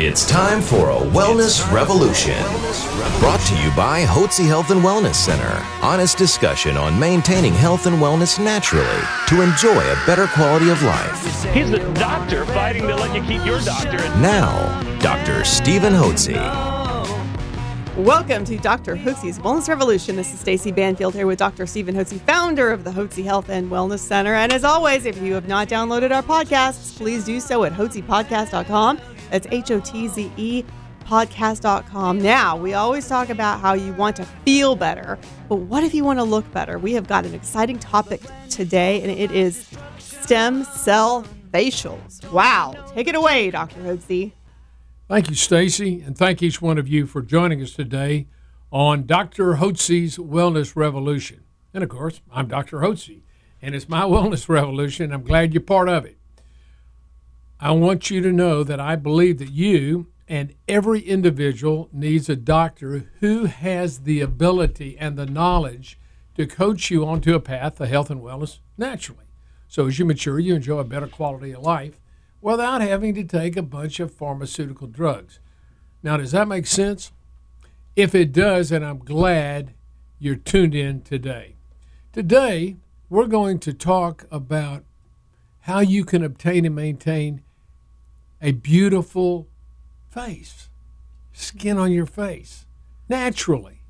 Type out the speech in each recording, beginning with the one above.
It's time for a wellness revolution. Brought to you by Hotze Health and Wellness Center. Honest discussion on maintaining health and wellness naturally to enjoy a better quality of life. He's the doctor fighting to let you keep your doctorate. Now, Dr. Stephen Hotze. Welcome to Dr. Hotze's Wellness Revolution. This is Stacy Banfield here with Dr. Stephen Hotze, founder of the Hotze Health and Wellness Center. And as always, if you have not downloaded our podcasts, please do so at hotzepodcast.com. That's H O T Z E podcast.com. Now, we always talk about how you want to feel better, but what if you want to look better? We have got an exciting topic today, and it is stem cell facials. Wow. Take it away, Dr. Hotze. Thank you, Stacy, and thank each one of you for joining us today on Dr. Hotze's Wellness Revolution. And of course, I'm Dr. Hotze, and it's my wellness revolution. I'm glad you're part of it. I want you to know that I believe that you and every individual needs a doctor who has the ability and the knowledge to coach you onto a path of health and wellness naturally. So as you mature, you enjoy a better quality of life without having to take a bunch of pharmaceutical drugs. Now, does that make sense? If it does, and I'm glad you're tuned in today. Today, we're going to talk about how you can obtain and maintain a beautiful face, skin on your face, naturally,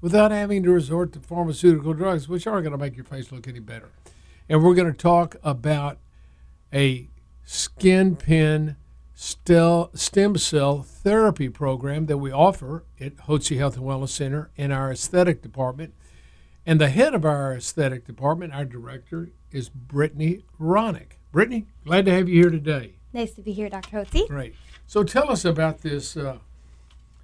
without having to resort to pharmaceutical drugs, which aren't going to make your face look any better. And we're going to talk about a skin pen stem cell therapy program that we offer at Hotze Health and Wellness Center in our aesthetic department. And the head of our aesthetic department, our director, is Brittany Ronick. Brittany, glad to have you here today. Nice to be here, Dr. Hotze. Great. So tell us about this uh,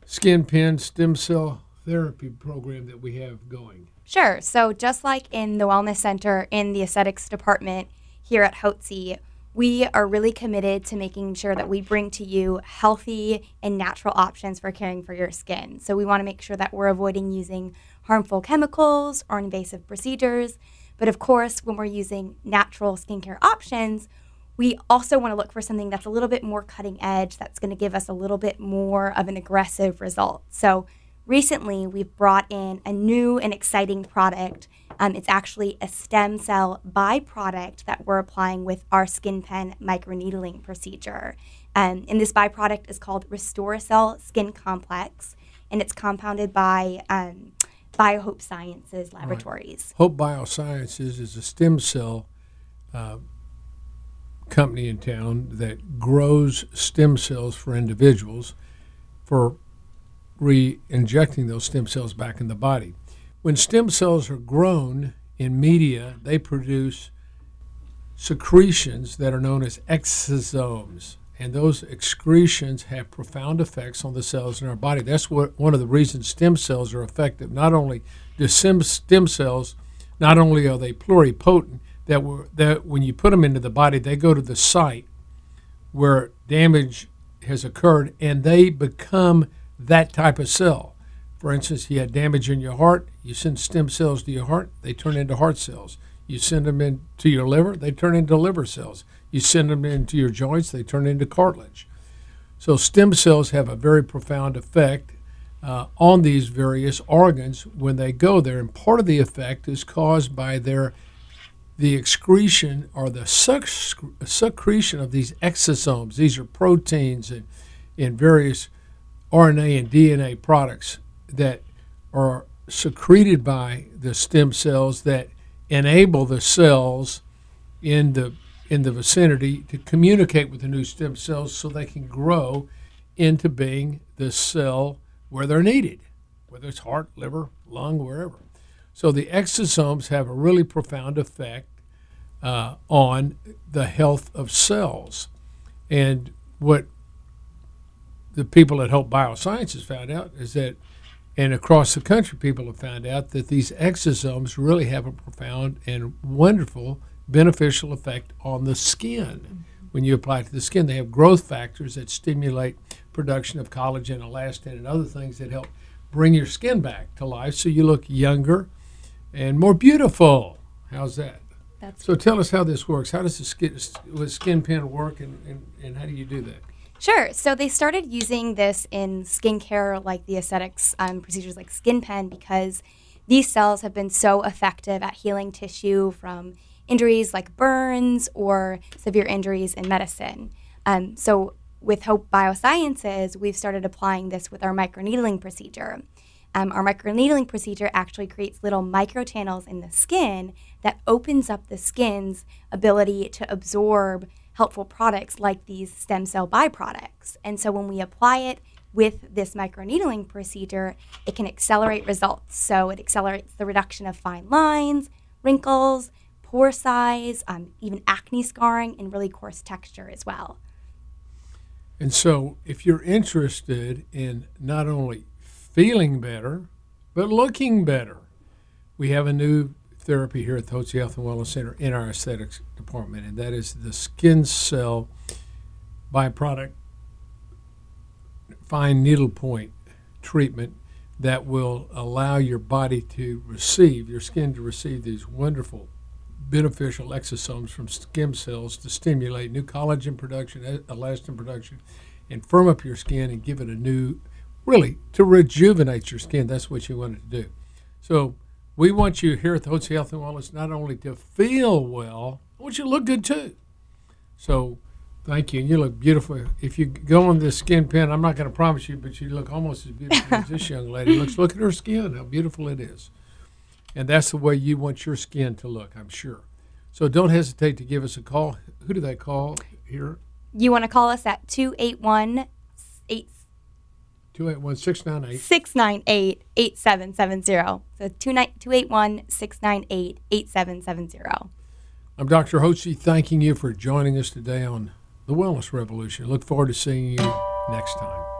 skin pen stem cell therapy program that we have going. Sure. So just like in the Wellness Center in the aesthetics department here at Hotze, we are really committed to making sure that we bring to you healthy and natural options for caring for your skin. So we want to make sure that we're avoiding using harmful chemicals or invasive procedures. But of course, when we're using natural skincare options, we also want to look for something that's a little bit more cutting edge, that's going to give us a little bit more of an aggressive result. So recently, we've brought in a new and exciting product um, it's actually a stem cell byproduct that we're applying with our skin pen microneedling procedure. Um, and this byproduct is called Restoracell Skin Complex, and it's compounded by um, BioHope Sciences Laboratories. Right. Hope Biosciences is a stem cell uh, company in town that grows stem cells for individuals for re injecting those stem cells back in the body. When stem cells are grown in media, they produce secretions that are known as exosomes. And those excretions have profound effects on the cells in our body. That's what one of the reasons stem cells are effective. Not only do stem, stem cells, not only are they pluripotent, that, were, that when you put them into the body, they go to the site where damage has occurred and they become that type of cell. For instance, you had damage in your heart, you send stem cells to your heart, they turn into heart cells. You send them into your liver, they turn into liver cells. You send them into your joints, they turn into cartilage. So, stem cells have a very profound effect uh, on these various organs when they go there. And part of the effect is caused by their the excretion or the secretion of these exosomes. These are proteins and in various RNA and DNA products that are secreted by the stem cells that enable the cells in the in the vicinity to communicate with the new stem cells so they can grow into being the cell where they're needed, whether it's heart, liver, lung, wherever. So the exosomes have a really profound effect uh, on the health of cells. And what the people at Hope Biosciences found out is that and across the country, people have found out that these exosomes really have a profound and wonderful beneficial effect on the skin. When you apply it to the skin, they have growth factors that stimulate production of collagen, elastin, and other things that help bring your skin back to life so you look younger and more beautiful. How's that? That's so tell us how this works. How does the skin, skin pen work and, and, and how do you do that? Sure. So they started using this in skincare, like the aesthetics um, procedures like Skin Pen, because these cells have been so effective at healing tissue from injuries like burns or severe injuries in medicine. Um, so with Hope Biosciences, we've started applying this with our microneedling procedure. Um, our microneedling procedure actually creates little microchannels in the skin that opens up the skin's ability to absorb helpful products like these stem cell byproducts. And so when we apply it with this microneedling procedure, it can accelerate results. So it accelerates the reduction of fine lines, wrinkles, pore size, um, even acne scarring, and really coarse texture as well. And so, if you're interested in not only feeling better, but looking better, we have a new therapy here at the Hotze Health and Wellness Center in our aesthetics department, and that is the skin cell byproduct fine needle point treatment that will allow your body to receive, your skin to receive these wonderful beneficial exosomes from skin cells to stimulate new collagen production, elastin production, and firm up your skin and give it a new, really, to rejuvenate your skin. That's what you want it to do. So we want you here at the Hotze Health and Wellness not only to feel well, I want you to look good too. So thank you. And you look beautiful. If you go on this skin pen, I'm not going to promise you, but you look almost as beautiful as this young lady looks. Look at her skin, how beautiful it is. And that's the way you want your skin to look, I'm sure. So don't hesitate to give us a call. Who do they call here? You want to call us at 281 281 698 698 8770. So 281 698 8770. I'm Dr. Hotze, thanking you for joining us today on The Wellness Revolution. Look forward to seeing you next time.